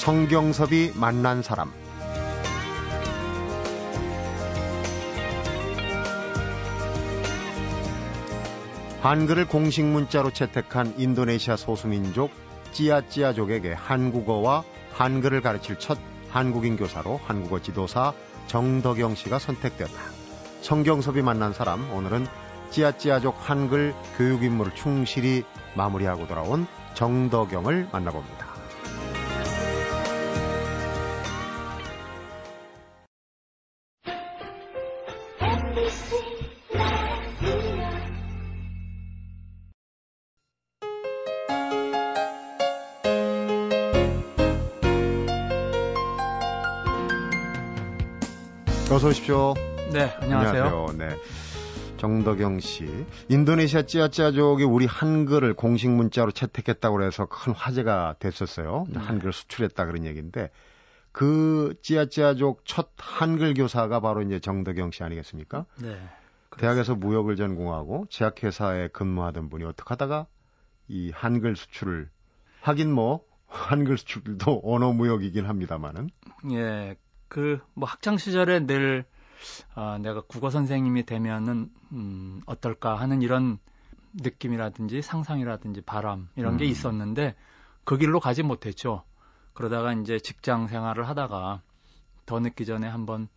성경섭이 만난 사람 한글을 공식 문자로 채택한 인도네시아 소수민족 찌아찌아족에게 한국어와 한글을 가르칠 첫 한국인 교사로 한국어 지도사 정덕영 씨가 선택됐다. 성경섭이 만난 사람 오늘은 찌아찌아족 한글 교육 임무를 충실히 마무리하고 돌아온 정덕영을 만나봅니다. 어서 오십시오. 네, 안녕하세요. 안녕하세요. 네. 정덕영 씨. 인도네시아 찌아찌아족이 우리 한글을 공식 문자로 채택했다고 해서 큰 화제가 됐었어요. 네. 한글 수출했다 그런 얘기인데 그 찌아찌아족 첫 한글 교사가 바로 이제 정덕영 씨 아니겠습니까? 네. 대학에서 무역을 전공하고 제약회사에 근무하던 분이 어떻게 하다가 이 한글 수출을 하긴 뭐 한글 수출도 언어 무역이긴 합니다만은 예. 그 뭐 학창 시절에 늘 아, 내가 국어 선생님이 되면은 음, 어떨까 하는 이런 느낌이라든지 상상이라든지 바람 이런 게 음. 있었는데 그 길로 가지 못했죠. 그러다가 이제 직장 생활을 하다가 더 늦기 전에 한번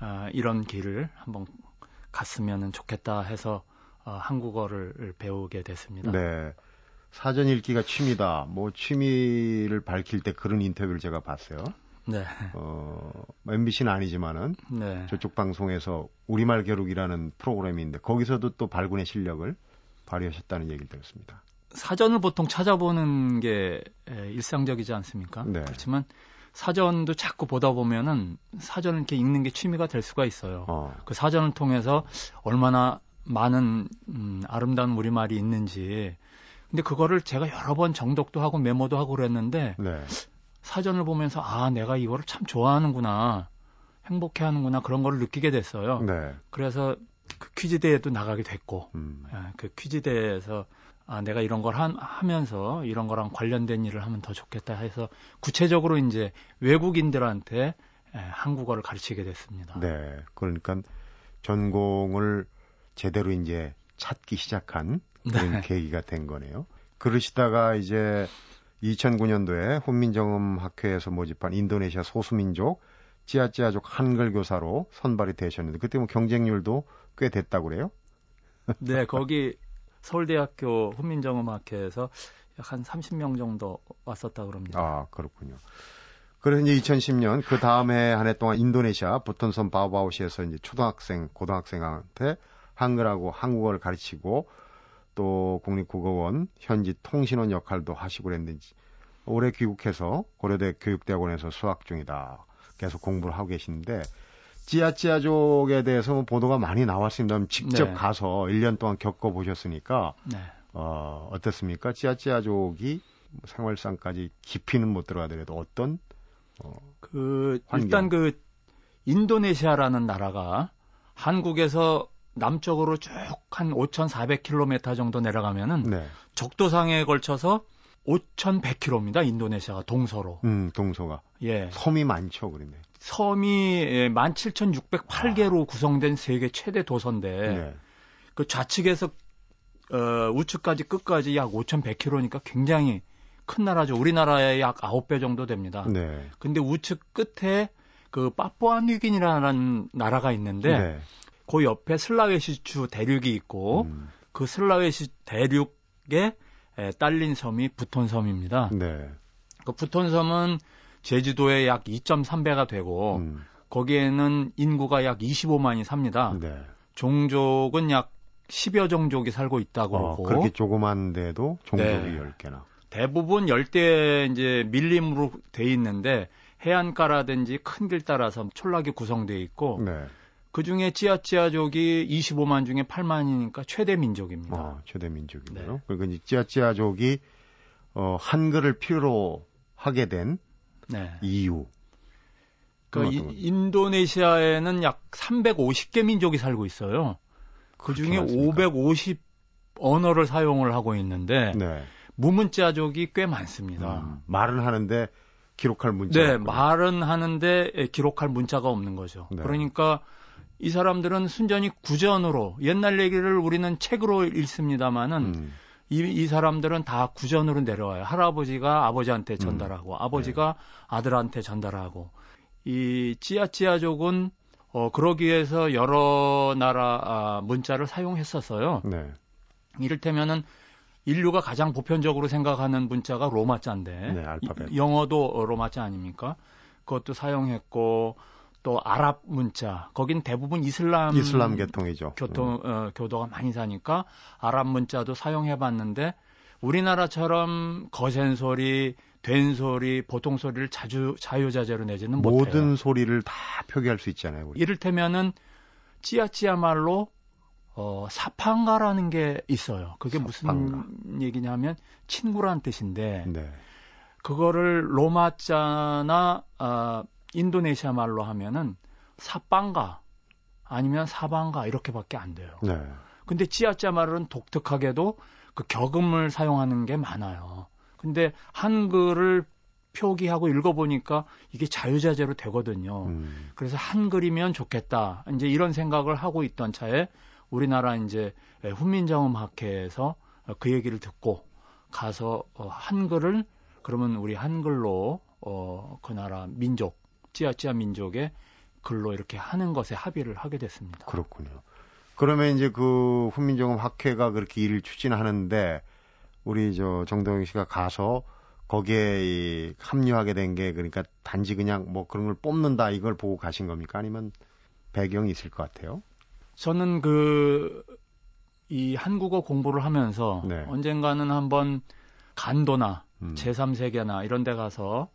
아, 이런 길을 한번 갔으면 좋겠다 해서 어, 한국어를 배우게 됐습니다. 네. 사전 읽기가 취미다. 뭐 취미를 밝힐 때 그런 인터뷰를 제가 봤어요. 네. 어, MBC는 아니지만은 네. 저쪽 방송에서 우리말 겨루기라는 프로그램이 있는데 거기서도 또 발군의 실력을 발휘하셨다는 얘기를 들었습니다. 사전을 보통 찾아보는 게 에, 일상적이지 않습니까? 네. 그렇지만 사전도 자꾸 보다 보면은 사전을 이렇게 읽는 게 취미가 될 수가 있어요. 어, 그 사전을 통해서 얼마나 많은 음, 아름다운 우리말이 있는지. 근데 그거를 제가 여러 번 정독도 하고 메모도 하고 그랬는데 네. 사전을 보면서 아 내가 이거를 참 좋아하는구나 행복해하는구나 그런 거를 느끼게 됐어요. 네. 그래서 그 퀴즈 대회도 나가게 됐고 음. 예, 그 퀴즈대에서 아, 내가 이런 걸 한- 하면서 이런 거랑 관련된 일을 하면 더 좋겠다 해서 구체적으로 이제 외국인들한테 예, 한국어를 가르치게 됐습니다. 네. 그러니까 전공을 제대로 이제 찾기 시작한 그런 네. 계기가 된 거네요. 그러시다가 이제 2009년도에 훈민정음 학회에서 모집한 인도네시아 소수민족 찌아찌아족 한글 교사로 선발이 되셨는데 그때 뭐 경쟁률도 꽤 됐다고 그래요? 네, 거기 서울대학교 훈민정음학회에서 약 한 30명 정도 왔었다 그럽니다. 아, 그렇군요. 그래서 이제 2010년 그 다음에 한해 동안 인도네시아 부톤섬 바우바우시에서 이제 초등학생, 고등학생한테 한글하고 한국어를 가르치고 또 국립국어원 현지 통신원 역할도 하시고 그랬는지 올해 귀국해서 고려대 교육대학원에서 수학 중이다. 계속 공부를 하고 계시는데 찌아찌아족에 대해서 뭐 보도가 많이 나왔습니다. 직접 네. 가서 1년 동안 겪어보셨으니까 네. 어, 어떻습니까? 찌아찌아족이 생활상까지 깊이는 못 들어가더라도 어떤 어, 그 환경. 일단 그 인도네시아라는 나라가 한국에서 남쪽으로 쭉 한 5,400km 정도 내려가면은 네, 적도상에 걸쳐서 5,100km입니다. 인도네시아가 동서로. 음, 동서가 예. 섬이 많죠, 그러네. 섬이 예, 17,608개로 구성된 세계 최대 도서인데 네, 그 좌측에서 어, 우측까지 끝까지 약 5,100km니까 굉장히 큰 나라죠. 우리나라의 약 9배 정도 됩니다. 네, 근데 우측 끝에 그 파푸아뉴기니라는 나라가 있는데 네, 그 옆에 슬라웨시주 대륙이 있고 음, 그 슬라웨시 대륙에 에, 딸린 섬이 부톤섬입니다. 네, 그 부톤섬은 제주도의 약 2.3배가 되고 음, 거기에는 인구가 약 25만이 삽니다. 네. 종족은 약 10여 종족이 살고 있다고 어, 그러고 그렇게 조그만데도 종족이 네. 10개나. 대부분 열대 이제 밀림으로 돼 있는데 해안가라든지 큰 길 따라서 촌락이 구성되어 있고 네, 그 중에 찌아찌아족이 25만 중에 8만이니까 최대 민족입니다. 어, 최대 민족이고요. 네. 그리고 이제 찌아찌아족이 어, 한글을 필요로 하게 된 네. 이유. 그 이-? 인도네시아에는 약 350개 민족이 살고 있어요. 그 중에 그렇게 많습니까? 550 언어를 사용을 하고 있는데 네. 무문자족이 꽤 많습니다. 음, 말은 하는데 기록할 문자. 네, 말은 하는데 기록할 문자가 없는 거죠. 네. 그러니까 이 사람들은 순전히 구전으로 옛날 얘기를 우리는 책으로 읽습니다마는 음. 이, 이 사람들은 다 구전으로 내려와요. 할아버지가 아버지한테 전달하고 음. 아버지가 네. 아들한테 전달하고 이 찌아찌아족은 어 그러기 위해서 여러 나라 아, 문자를 사용했었어요. 네. 이를테면은 인류가 가장 보편적으로 생각하는 문자가 로마자인데 네, 알파벳. 영어도 로마자 아닙니까? 그것도 사용했고 또 아랍 문자 거긴 대부분 이슬람 이슬람 계통이죠. 교통 음. 어, 교도가 많이 사니까 아랍 문자도 사용해 봤는데 우리나라처럼 거센 소리, 된 소리, 보통 소리를 자주 자유자재로 내지는 모든 못해요. 모든 소리를 다 표기할 수 있잖아요. 우리. 이를테면은 찌아찌아 말로 어, 사판가라는 게 있어요. 그게 사판가. 무슨 얘기냐면 친구란 뜻인데 네. 그거를 로마자나 어, 인도네시아 말로 하면은 사빵가 아니면 사방가 이렇게밖에 안 돼요. 네. 근데 찌아짜 말은 독특하게도 그 격음을 사용하는 게 많아요. 근데 한글을 표기하고 읽어보니까 이게 자유자재로 되거든요. 음. 그래서 한글이면 좋겠다. 이제 이런 생각을 하고 있던 차에 우리나라 이제 훈민정음학회에서 그 얘기를 듣고 가서 어, 한글을 그러면 우리 한글로 어, 그 나라 민족 찌아찌아 민족의 글로 이렇게 하는 것에 합의를 하게 됐습니다. 그렇군요. 그러면 이제 그 훈민정음 학회가 그렇게 일을 추진하는데 우리 저 정동영 씨가 가서 거기에 이 합류하게 된 게 그러니까 단지 그냥 뭐 그런 걸 뽑는다 이걸 보고 가신 겁니까? 아니면 배경이 있을 것 같아요? 저는 그 이 한국어 공부를 하면서 네. 언젠가는 한번 간도나 음. 제3세계나 이런 데 가서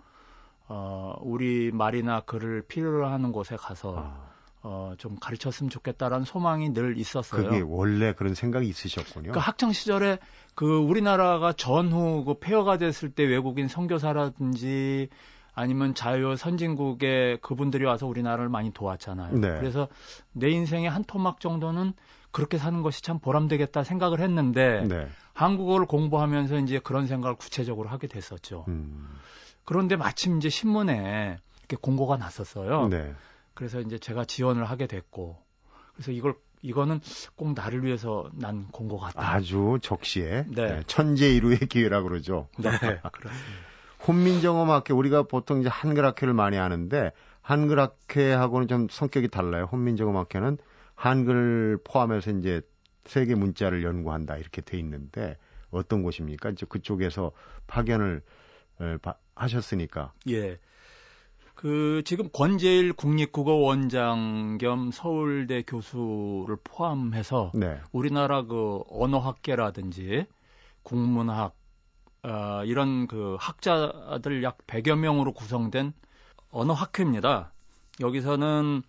어, 우리 말이나 글을 필요로 하는 곳에 가서 아. 어, 좀 가르쳤으면 좋겠다라는 소망이 늘 있었어요. 그게 원래 그런 생각이 있으셨군요. 그 학창 시절에 그 우리나라가 전후 그 폐허가 됐을 때 외국인 선교사라든지 아니면 자유 선진국의 그분들이 와서 우리나라를 많이 도왔잖아요. 네. 그래서 내 인생의 한 토막 정도는 그렇게 사는 것이 참 보람되겠다 생각을 했는데 네. 한국어를 공부하면서 이제 그런 생각을 구체적으로 하게 됐었죠. 음. 그런데 마침 이제 신문에 이렇게 공고가 났었어요. 네. 그래서 이제 제가 지원을 하게 됐고 그래서 이걸 이거는 꼭 나를 위해서 난 공고 같다. 아주 적시에 네. 네, 천재이루의 기회라고 그러죠. 네, 그렇습니다. 혼민정음학회 우리가 보통 이제 한글학회를 많이 하는데 한글학회하고는 좀 성격이 달라요. 혼민정음학회는 한글 포함해서 이제 세계 문자를 연구한다 이렇게 돼 있는데 어떤 곳입니까? 이제 그쪽에서 파견을 하셨으니까. 예. 그 지금 권재일 국립국어 원장 겸 서울대 교수를 포함해서 네. 우리나라 그 언어학계라든지 국문학 어, 이런 그 학자들 약 100여 명으로 구성된 언어학회입니다. 여기서는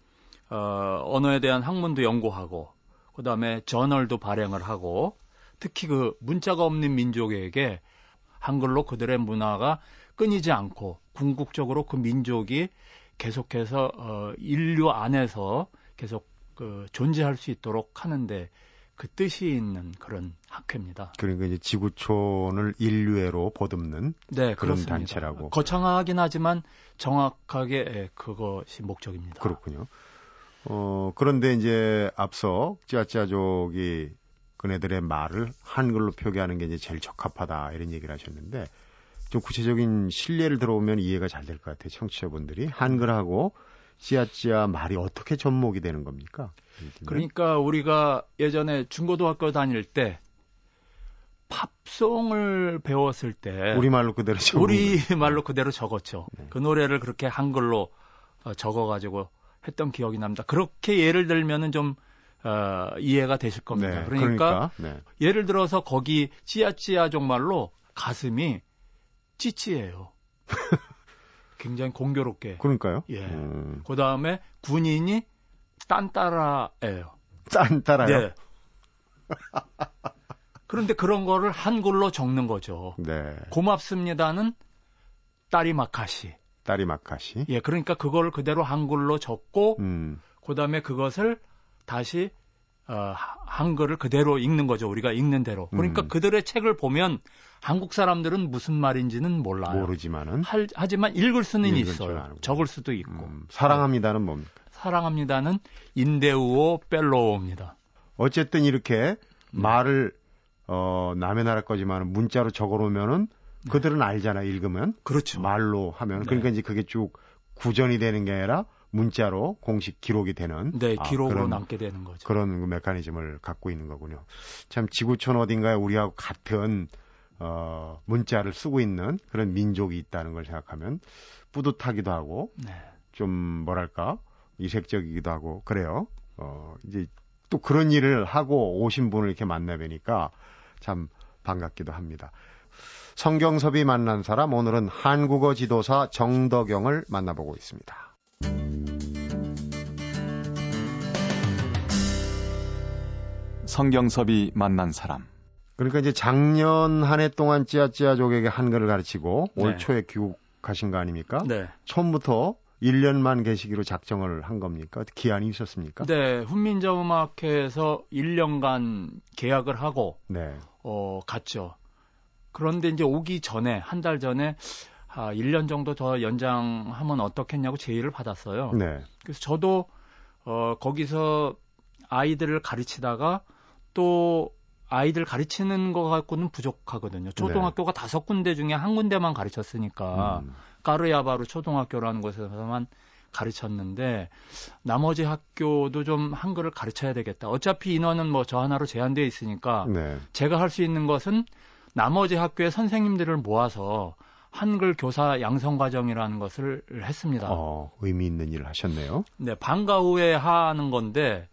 어, 언어에 대한 학문도 연구하고 그다음에 저널도 발행을 하고 특히 그 문자가 없는 민족에게 한글로 그들의 문화가 끊이지 않고 궁극적으로 그 민족이 계속해서 어, 인류 안에서 계속 그 존재할 수 있도록 하는데 그 뜻이 있는 그런 학회입니다. 그러니까 이제 지구촌을 인류애로 보듬는 네, 그런 그렇습니다. 단체라고. 거창하긴 하지만 정확하게 예, 그것이 목적입니다. 그렇군요. 어, 그런데 이제 앞서 찌아찌아족이 그네들의 말을 한글로 표기하는 게 이제 제일 적합하다 이런 얘기를 하셨는데 좀 구체적인 실례를 들어보면 이해가 잘 될 것 같아요. 청취자분들이 한글하고 찌아찌아 말이 어떻게 접목이 되는 겁니까? 그러니까 우리가 예전에 중고등학교 다닐 때 팝송을 배웠을 때 우리말로 그대로 적은 우리 말로 그대로 적었죠. 네. 그 노래를 그렇게 한글로 어, 적어 가지고 했던 기억이 납니다. 그렇게 예를 들면은 좀 어, 이해가 되실 겁니다. 네, 그러니까, 그러니까 네. 예를 들어서 거기 찌아찌아 정말로 가슴이 찌찌해요. 굉장히 공교롭게. 그러니까요. 예. 음. 그 다음에 군인이 딴따라예요. 딴따라요? 네. 그런데 그런 거를 한글로 적는 거죠. 네. 고맙습니다는 따리마카시. 따리마카시. 예, 그러니까 그걸 그대로 한글로 적고, 음. 그 다음에 그것을 다시 어, 한글을 그대로 읽는 거죠. 우리가 읽는 대로. 그러니까 음. 그들의 책을 보면 한국 사람들은 무슨 말인지는 몰라요. 모르지만은 할, 하지만 읽을 수는 읽을 줄 있어요. 적을 수도 있고. 음, 사랑합니다는 뭡니까? 사랑합니다는 인데우오 펠로우입니다. 어쨌든 이렇게 음. 말을 어 남의 나라 거지만 문자로 적어놓으면은 그들은 알잖아 읽으면 네. 그렇죠. 말로 하면 네. 그러니까 이제 그게 쭉 구전이 되는 게 아니라 문자로 공식 기록이 되는 네, 아, 기록으로 그런, 남게 되는 거죠. 그런 그 메커니즘을 갖고 있는 거군요. 참 지구촌 어딘가에 우리하고 같은 어 문자를 쓰고 있는 그런 민족이 있다는 걸 생각하면 뿌듯하기도 하고 네. 좀 뭐랄까 이색적이기도 하고 그래요. 어 이제 또 그런 일을 하고 오신 분을 이렇게 만나 뵈니까 참 반갑기도 합니다. 성경섭이 만난 사람 오늘은 한국어 지도사 정덕영을 만나보고 있습니다. 성경섭이 만난 사람. 그러니까 이제 작년 한 해 동안 찌아찌아족에게 한글을 가르치고 네. 올 초에 귀국하신 거 아닙니까? 네. 처음부터 1년만 계시기로 작정을 한 겁니까? 기한이 있었습니까? 네, 훈민정음악회에서 1년간 계약을 하고 네. 어, 갔죠. 그런데 이제 오기 전에 한 달 전에 아, 1년 정도 더 연장하면 어떻겠냐고 제의를 받았어요. 네. 그래서 저도 어, 거기서 아이들을 가르치다가 또 아이들 가르치는 거 갖고는 부족하거든요. 초등학교가 다섯 군데 중에 한 군데만 가르쳤으니까 음. 까르야바루 초등학교라는 곳에서만 가르쳤는데 나머지 학교도 좀 한글을 가르쳐야 되겠다. 어차피 인원은 뭐 저 하나로 제한되어 있으니까 네. 제가 할 수 있는 것은 나머지 학교의 선생님들을 모아서 한글 교사 양성 과정이라는 것을 했습니다. 어, 의미 있는 일을 하셨네요. 네, 방과 후에 하는 건데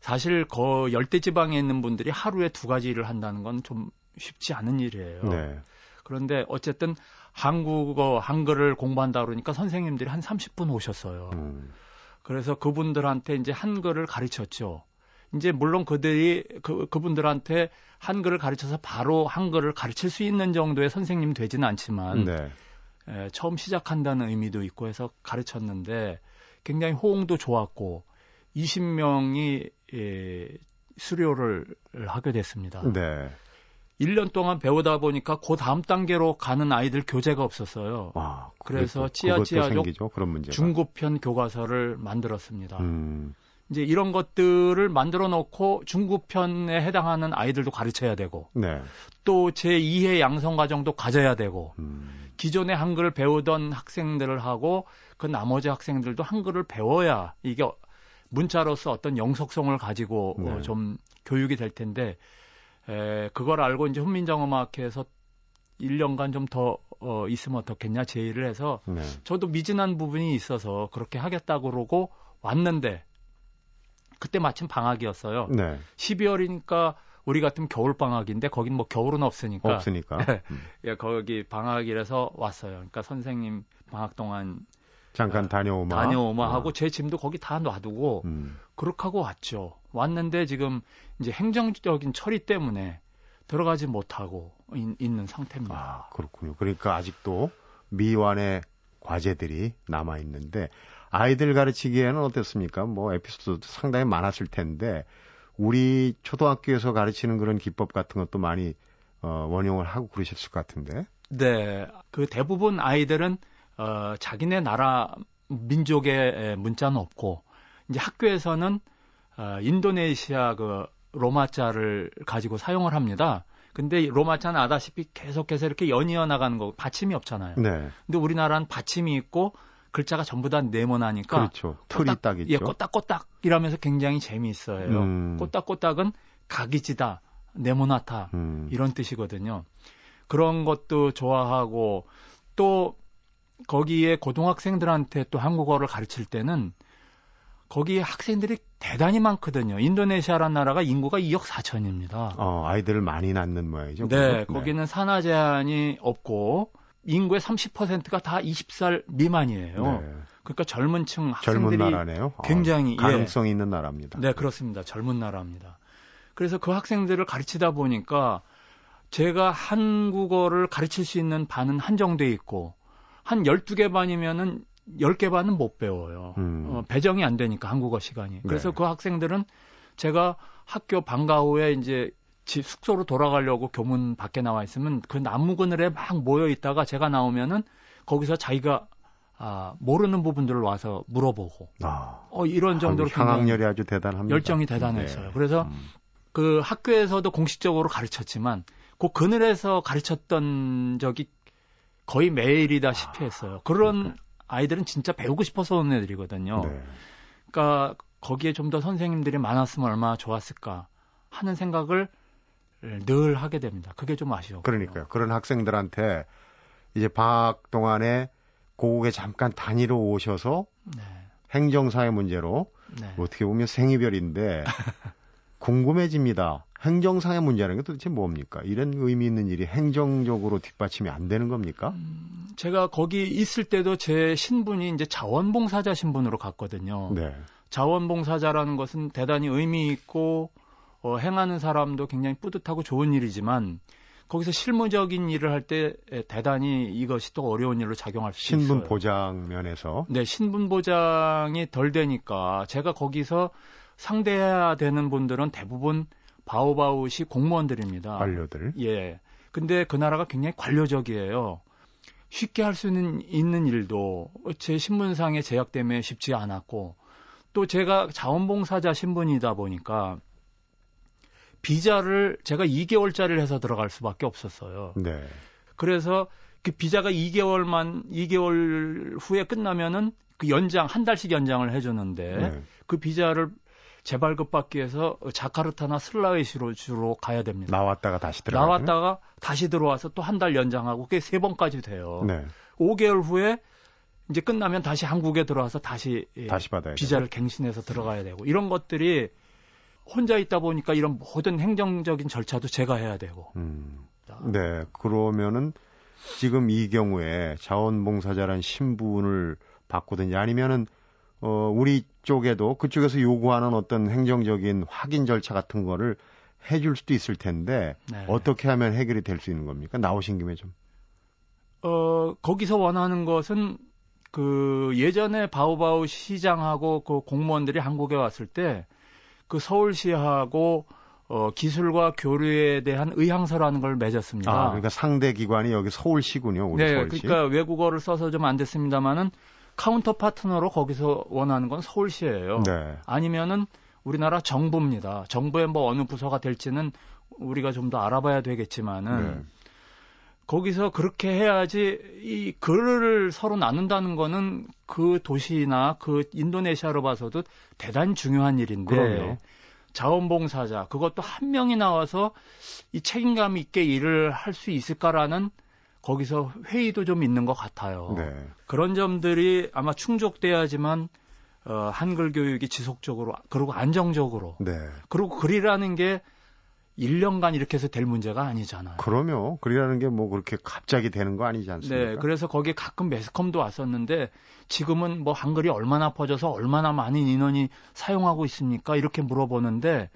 사실 거 열대 지방에 있는 분들이 하루에 두 가지 일을 한다는 건 좀 쉽지 않은 일이에요. 네. 그런데 어쨌든 한국어 한글을 공부한다 그러니까 선생님들이 한 30분 오셨어요. 음. 그래서 그분들한테 이제 한글을 가르쳤죠. 이제 물론 그들이 그 그분들한테 한글을 가르쳐서 바로 한글을 가르칠 수 있는 정도의 선생님 되지는 않지만 네. 에, 처음 시작한다는 의미도 있고 해서 가르쳤는데 굉장히 호응도 좋았고 20명이 예, 수료를 하게 됐습니다. 네. 1년 동안 배우다 보니까 그 다음 단계로 가는 아이들 교재가 없었어요. 아, 그래서 찌아찌아족 문제가. 중급편 교과서를 만들었습니다. 음. 이제 이런 것들을 만들어 놓고 중급편에 해당하는 아이들도 가르쳐야 되고 네. 또 제2의 양성 과정도 가져야 되고 음. 기존에 한글을 배우던 학생들을 하고 그 나머지 학생들도 한글을 배워야 이게 문자로서 어떤 영속성을 가지고 어, 네. 좀 교육이 될 텐데 에, 그걸 알고 이제 훈민정음학회에서 1년간 좀 더 어, 있으면 어떻겠냐 제의를 해서 네. 저도 미진한 부분이 있어서 그렇게 하겠다고 그러고 왔는데 그때 마침 방학이었어요. 네. 12월이니까 우리 같으면 겨울 방학인데 거긴 뭐 겨울은 없으니까 없으니까. 네. 음. 예, 거기 방학이라서 왔어요. 그러니까 선생님 방학 동안 잠깐 다녀오마. 다녀오마 어. 하고 제 짐도 거기 다 놔두고 음. 그렇게 하고 왔죠. 왔는데 지금 이제 행정적인 처리 때문에 들어가지 못하고 있, 는 상태입니다. 아, 그렇군요. 그러니까 아직도 미완의 과제들이 남아 있는데 아이들 가르치기에는 어땠습니까? 뭐 에피소드 상당히 많았을 텐데 우리 초등학교에서 가르치는 그런 기법 같은 것도 많이 어, 원용을 하고 그러셨을 것 같은데. 네, 그 대부분 아이들은 어, 자기네 나라 민족의 에, 문자는 없고 이제 학교에서는 어, 인도네시아 그 로마자를 가지고 사용을 합니다. 근데 이 로마자는 아다시피 계속해서 이렇게 연이어 나가는 거 받침이 없잖아요. 네. 근데 우리나라는 받침이 있고 글자가 전부 다 네모나니까 그렇죠. 꼬딱- 딱 있죠. 예, 꼬딱꼬딱 이러면서 굉장히 재미있어요. 음. 꼬딱꼬딱은 각이지다, 네모나타 음. 이런 뜻이거든요. 그런 것도 좋아하고 또 거기에 고등학생들한테 또 한국어를 가르칠 때는 거기 학생들이 대단히 많거든요. 인도네시아라는 나라가 인구가 2억 4천입니다. 어, 아이들을 많이 낳는 모양이죠. 네, 그거? 거기는 산하 제한이 없고 인구의 30%가 다 20살 미만이에요. 네. 그러니까 젊은 층 젊은 학생들이 나라네요. 어, 굉장히, 예. 가능성 있는 나라입니다. 네, 그렇습니다. 젊은 나라입니다. 그래서 그 학생들을 가르치다 보니까 제가 한국어를 가르칠 수 있는 반은 한정돼 있고 한 12개 반이면은 10개 반은 못 배워요. 음. 어, 배정이 안 되니까 한국어 시간이. 그래서 네. 그 학생들은 제가 학교 방과 후에 이제 집 숙소로 돌아가려고 교문 밖에 나와 있으면 그 나무 그늘에 막 모여 있다가 제가 나오면은 거기서 자기가 아, 모르는 부분들을 와서 물어보고 아, 어 이런 정도로 향학열이 아주 대단합니다. 열정이 대단했어요. 네. 그래서 음. 그 학교에서도 공식적으로 가르쳤지만 그 그늘에서 가르쳤던 적이 거의 매일이다시피 했어요. 그런 그러니까. 아이들은 진짜 배우고 싶어서 오는 애들이거든요. 네. 그러니까 거기에 좀 더 선생님들이 많았으면 얼마나 좋았을까 하는 생각을 늘 하게 됩니다. 그게 좀 아쉬워. 그러니까요. 그런 학생들한테 이제 방학 동안에 고국에 잠깐 다니러 오셔서 네. 행정사회 문제로 네. 어떻게 보면 생이별인데 궁금해집니다. 행정상의 문제라는 게 도대체 뭡니까? 이런 의미 있는 일이 행정적으로 뒷받침이 안 되는 겁니까? 음, 제가 거기 있을 때도 제 신분이 이제 자원봉사자 신분으로 갔거든요. 네. 자원봉사자라는 것은 대단히 의미 있고 어, 행하는 사람도 굉장히 뿌듯하고 좋은 일이지만 거기서 실무적인 일을 할 때 대단히 이것이 또 어려운 일로 작용할 수 있어요. 신분 보장 면에서 네, 신분 보장이 덜 되니까 제가 거기서 상대해야 되는 분들은 대부분 바오바우시 공무원들입니다. 관료들. 예. 근데 그 나라가 굉장히 관료적이에요. 쉽게 할수 있는, 있는 일도 제 신분상의 제약 때문에 쉽지 않았고 또 제가 자원봉사자 신분이다 보니까 비자를 제가 2개월짜리를 해서 들어갈 수밖에 없었어요. 네. 그래서 그 비자가 2개월만 2개월 후에 끝나면은 그 연장 한 달씩 연장을 해주는데 네. 그 비자를 재발급받기 위해서 자카르타나 슬라웨시로 주로 가야 됩니다. 나왔다가 다시 들어가. 나왔다가 다시 들어와서 또 한 달 연장하고 그게 세 번까지 돼요. 네. 5개월 후에 이제 끝나면 다시 한국에 들어와서 다시, 예, 다시 받아야 비자를 갱신해서 들어가야 되고 이런 것들이 혼자 있다 보니까 이런 모든 행정적인 절차도 제가 해야 되고. 음. 네. 그러면은 지금 이 경우에 자원봉사자란 신분을 바꾸든지 아니면은 어 우리 쪽에도 그쪽에서 요구하는 어떤 행정적인 확인 절차 같은 거를 해줄 수도 있을 텐데 네. 어떻게 하면 해결이 될 수 있는 겁니까? 나오신 김에 좀. 어, 거기서 원하는 것은 그 예전에 바우바우 시장하고 그 공무원들이 한국에 왔을 때 그 서울시하고 어, 기술과 교류에 대한 의향서라는 걸 맺었습니다. 아, 그러니까 상대 기관이 여기 서울시군요. 우리 네, 서울시. 그러니까 외국어를 써서 좀 안 됐습니다만은 counter partner로 거기서 원하는 건 서울시예요. 네. 아니면은 우리나라 정부입니다. 정부의 뭐 어느 부서가 될지는 우리가 좀 더 알아봐야 되겠지만은 네. 거기서 그렇게 해야지 이 글을 서로 나눈다는 거는 그 도시나 그 인도네시아로 봐서도 대단히 중요한 일인데 그럼요. 자원봉사자 그것도 한 명이 나와서 이 책임감 있게 일을 할 수 있을까라는 거기서 회의도 좀 있는 것 같아요. 네. 그런 점들이 아마 충족돼야지만 어, 한글 교육이 지속적으로 그리고 안정적으로 네. 그리고 글이라는 게 1년간 이렇게 해서 될 문제가 아니잖아요. 그러면 글이라는 게 뭐 그렇게 갑자기 되는 거 아니지 않습니까? 네, 그래서 거기에 가끔 매스컴도 왔었는데 지금은 뭐 한글이 얼마나 퍼져서 얼마나 많은 인원이 사용하고 있습니까? 이렇게 물어보는데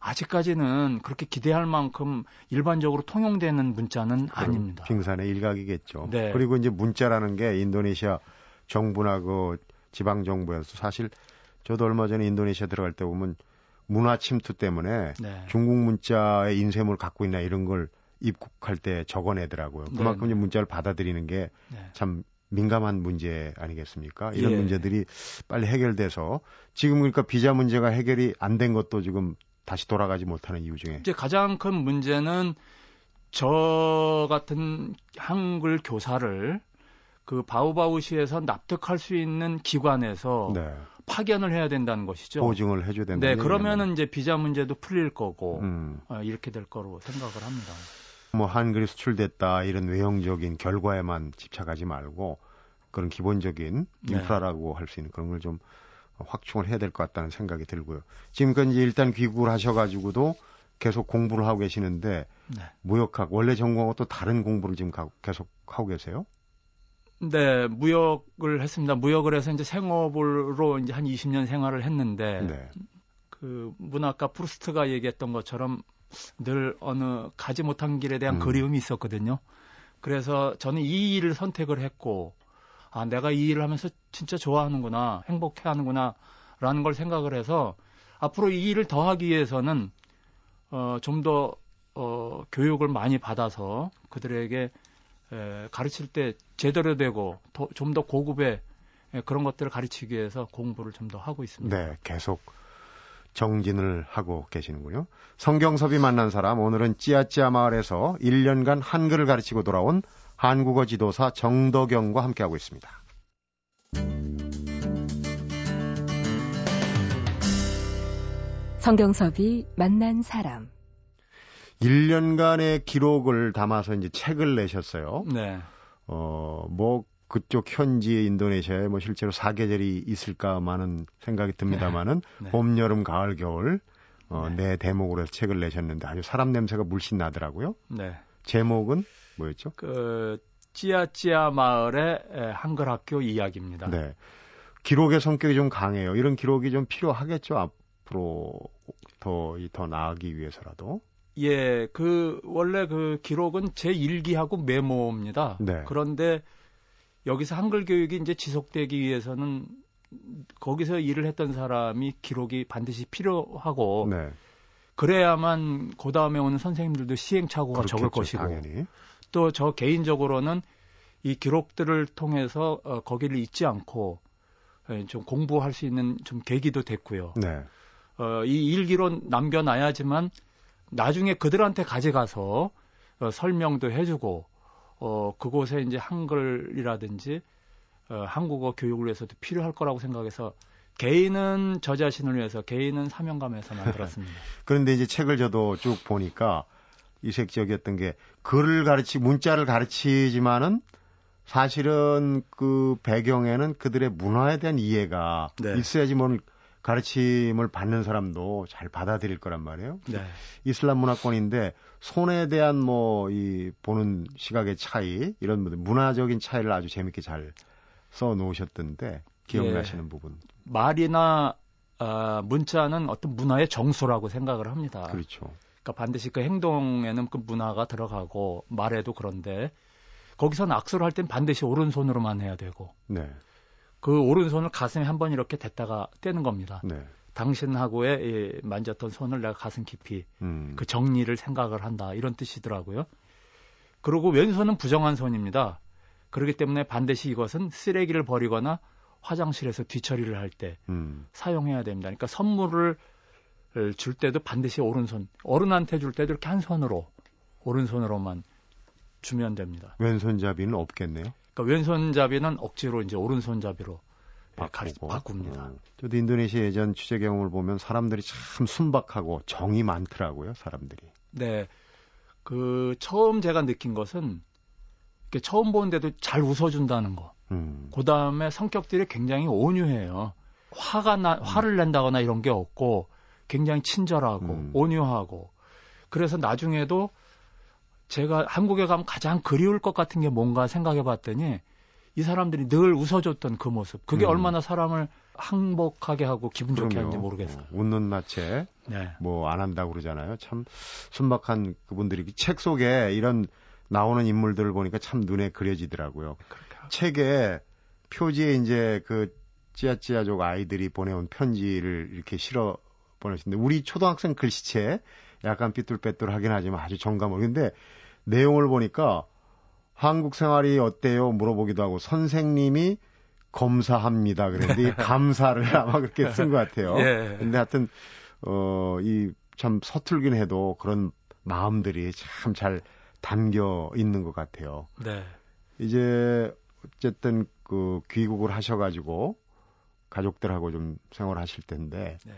아직까지는 그렇게 기대할 만큼 일반적으로 통용되는 문자는 아닙니다. 빙산의 일각이겠죠. 네. 그리고 이제 문자라는 게 인도네시아 정부나 그 지방 정부에서 사실 저도 얼마 전에 인도네시아 들어갈 때 보면 문화 침투 때문에 네. 중국 문자의 인쇄물 갖고 있나 이런 걸 입국할 때 적어내더라고요. 그만큼 네, 이제 네. 문자를 받아들이는 게 네. 참 민감한 문제 아니겠습니까? 이런 예. 문제들이 빨리 해결돼서 지금 그러니까 비자 문제가 해결이 안 된 것도 지금 다시 돌아가지 못하는 이유 중에 이제 가장 큰 문제는 저 같은 한글 교사를 그 바우바우시에서 납득할 수 있는 기관에서 네. 파견을 해야 된다는 것이죠. 보증을 해줘야 된다. 네, 그러면은 이제 비자 문제도 풀릴 거고 음. 어, 이렇게 될 거로 생각을 합니다. 뭐 한글이 수출됐다 이런 외형적인 결과에만 집착하지 말고 그런 기본적인 네. 인프라라고 할수 있는 그런 걸좀 확충을 해야 될 것 같다는 생각이 들고요. 지금까지 일단 귀국을 하셔가지고도 계속 공부를 하고 계시는데 네. 무역학 원래 전공하고 또 다른 공부를 지금 가- 계속 하고 계세요? 네, 무역을 했습니다. 무역을 해서 이제 생업으로 이제 한 20년 생활을 했는데 네. 그 문학가 프루스트가 얘기했던 것처럼 늘 어느 가지 못한 길에 대한 음. 그리움이 있었거든요. 그래서 저는 이 일을 선택을 했고 아 내가 이 일을 하면서 진짜 좋아하는구나 행복해 하는구나 라는 걸 생각을 해서 앞으로 이 일을 더 하기 위해서는 어, 좀 더 어, 교육을 많이 받아서 그들에게 에, 가르칠 때 제대로 되고 좀 더 고급의 에, 그런 것들을 가르치기 위해서 공부를 좀 더 하고 있습니다. 네, 계속 정진을 하고 계시는군요. 성경섭이 만난 사람 오늘은 찌아찌아 마을에서 1년간 한글을 가르치고 돌아온 한국어 지도사 정덕영과 함께하고 있습니다. 성경섭이 만난 사람 1년간의 기록을 담아서 이제 책을 내셨어요. 네. 어, 뭐 그쪽 현지 인도네시아에 뭐 실제로 사계절이 있을까 많은 생각이 듭니다만은 네. 네. 봄, 여름, 가을, 겨울 어, 네. 네 대목으로 책을 내셨는데 아주 사람 냄새가 물씬 나더라고요. 네. 제목은 뭐였죠? 그 찌아찌아 마을의 한글 학교 이야기입니다. 네. 기록의 성격이 좀 강해요. 이런 기록이 좀 필요하겠죠. 앞으로 더, 더 나아가기 위해서라도. 예, 그 원래 그 기록은 제 일기하고 메모입니다. 네. 그런데 여기서 한글 교육이 이제 지속되기 위해서는 거기서 일을 했던 사람이 기록이 반드시 필요하고 네. 그래야만 그 다음에 오는 선생님들도 시행착오가 적을 것이고 또 저 개인적으로는 이 기록들을 통해서 어, 거기를 잊지 않고 예, 좀 공부할 수 있는 좀 계기도 됐고요. 네. 어, 이 일기로 남겨놔야지만 나중에 그들한테 가져가서 어, 설명도 해주고 어, 그곳에 이제 한글이라든지 어, 한국어 교육을 위해서도 필요할 거라고 생각해서 개인은 저 자신을 위해서 개인은 사명감에서 만들었습니다. 그런데 이제 책을 저도 쭉 보니까 이색적이었던 게 글을 가르치 문자를 가르치지만은 사실은 그 배경에는 그들의 문화에 대한 이해가 네. 있어야지 뭘 가르침을 받는 사람도 잘 받아들일 거란 말이에요. 네. 이슬람 문화권인데 손에 대한 뭐 이 보는 시각의 차이 이런 문화적인 차이를 아주 재밌게 잘 써 놓으셨던데 기억나시는 예. 부분. 말이나 어, 문자는 어떤 문화의 정수라고 생각을 합니다. 그렇죠. 그러니까 반드시 그 행동에는 그 문화가 들어가고 말에도 그런데 거기서 낙서를 할 땐 반드시 오른손으로만 해야 되고 네. 그 오른손을 가슴에 한 번 이렇게 댔다가 떼는 겁니다. 네. 당신하고의 이 만졌던 손을 내가 가슴 깊이 음. 그 정리를 생각을 한다 이런 뜻이더라고요. 그리고 왼손은 부정한 손입니다. 그렇기 때문에 반드시 이것은 쓰레기를 버리거나 화장실에서 뒤처리를 할때 음. 사용해야 됩니다. 그러니까 선물을 줄 때도 반드시 오른손, 어른한테 줄 때도 이렇게 한 손으로 오른손으로만 주면 됩니다. 왼손잡이는 없겠네요. 그러니까 왼손잡이는 억지로 이제 오른손잡이로 가리, 바꿉니다. 어. 저도 인도네시아 예전 취재 경험을 보면 사람들이 참 순박하고 정이 많더라고요, 사람들이. 네. 그 처음 제가 느낀 것은 처음 보는데도 잘 웃어준다는 거. 음. 그 다음에 성격들이 굉장히 온유해요. 화가 나, 음. 화를 낸다거나 이런 게 없고 굉장히 친절하고 음. 온유하고 그래서 나중에도 제가 한국에 가면 가장 그리울 것 같은 게 뭔가 생각해 봤더니 이 사람들이 늘 웃어줬던 그 모습. 그게 음. 얼마나 사람을 행복하게 하고 기분 좋게 하는지 모르겠어요. 어, 웃는 나체 네. 뭐안 한다고 그러잖아요. 참 순박한 그분들이 책 속에 이런 나오는 인물들을 보니까 참 눈에 그려지더라고요. 책에 표지에 이제 그 찌아찌아족 아이들이 보내온 편지를 이렇게 실어 보내시는데 우리 초등학생 글씨체 약간 삐뚤빼뚤하긴 하지만 아주 정감을 근데 내용을 보니까 한국 생활이 어때요? 물어보기도 하고 선생님이 검사합니다. 그랬는데 감사를 아마 그렇게 쓴 것 같아요. 예. 근데 하여튼 어 이 참 서툴긴 해도 그런 마음들이 참 잘 담겨 있는 것 같아요. 네. 이제 어쨌든 그 귀국을 하셔가지고 가족들하고 좀 생활하실 텐데 네.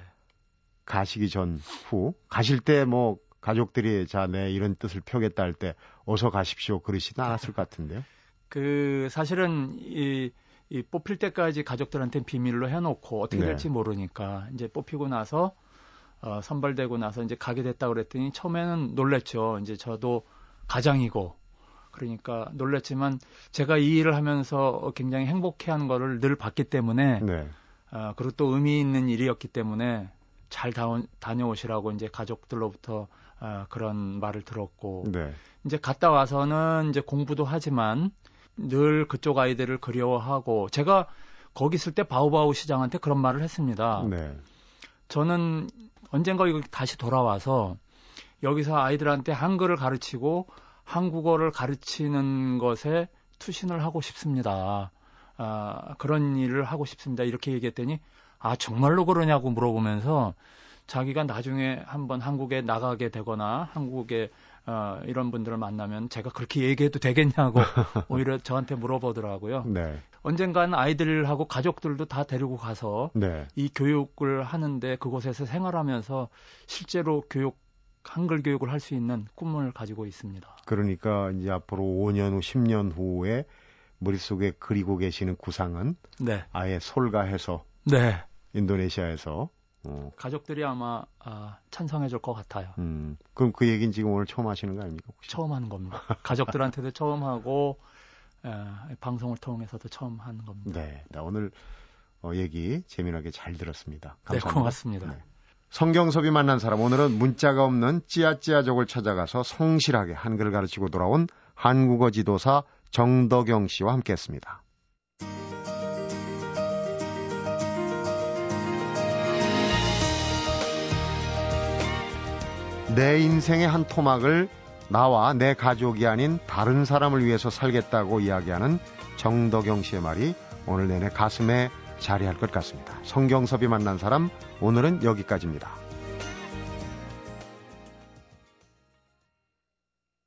가시기 전 후 가실 때 뭐 가족들이 자, 네, 이런 뜻을 표겠다 할 때 어서 가십시오. 그러시진 않았을 것 같은데요. 그 사실은 이, 이 뽑힐 때까지 가족들한테 비밀로 해놓고 어떻게 네. 될지 모르니까 이제 뽑히고 나서 어, 선발되고 나서 이제 가게 됐다 그랬더니 처음에는 놀랬죠. 이제 저도 가장이고 그러니까 놀랬지만 제가 이 일을 하면서 굉장히 행복해하는 거를 늘 봤기 때문에 네. 어, 그리고 또 의미 있는 일이었기 때문에 잘 다운, 다녀오시라고 이제 가족들로부터 어, 그런 말을 들었고 네. 이제 갔다 와서는 이제 공부도 하지만 늘 그쪽 아이들을 그리워하고 제가 거기 있을 때 바우바우 시장한테 그런 말을 했습니다. 네. 저는 언젠가 여기 다시 돌아와서 여기서 아이들한테 한글을 가르치고 한국어를 가르치는 것에 투신을 하고 싶습니다. 아, 그런 일을 하고 싶습니다. 이렇게 얘기했더니 아, 정말로 그러냐고 물어보면서 자기가 나중에 한번 한국에 나가게 되거나 한국에 어, 이런 분들을 만나면 제가 그렇게 얘기해도 되겠냐고 오히려 저한테 물어보더라고요. 네. 언젠간 아이들하고 가족들도 다 데리고 가서 네. 이 교육을 하는데 그곳에서 생활하면서 실제로 교육 한글 교육을 할 수 있는 꿈을 가지고 있습니다. 그러니까 이제 앞으로 5년 후, 10년 후에 머릿속에 그리고 계시는 구상은 네. 아예 솔가해서 네. 인도네시아에서 어, 가족들이 아마 아, 찬성해 줄 것 같아요. 음, 그럼 그 얘기는 지금 오늘 처음 하시는 거 아닙니까? 혹시? 처음 하는 겁니다. 가족들한테도 처음 하고 에, 방송을 통해서도 처음 하는 겁니다. 네. 나 오늘 어, 얘기 재미나게 잘 들었습니다. 네, 감사합니다. 고맙습니다. 네. 성경섭이 만난 사람 오늘은 문자가 없는 찌아찌아족을 찾아가서 성실하게 한글을 가르치고 돌아온 한국어 지도사 정덕영 씨와 함께했습니다. 내 인생의 한 토막을 나와 내 가족이 아닌 다른 사람을 위해서 살겠다고 이야기하는 정덕영 씨의 말이 오늘 내내 가슴에 자리할 것 같습니다. 성경섭이 만난 사람 오늘은 여기까지입니다.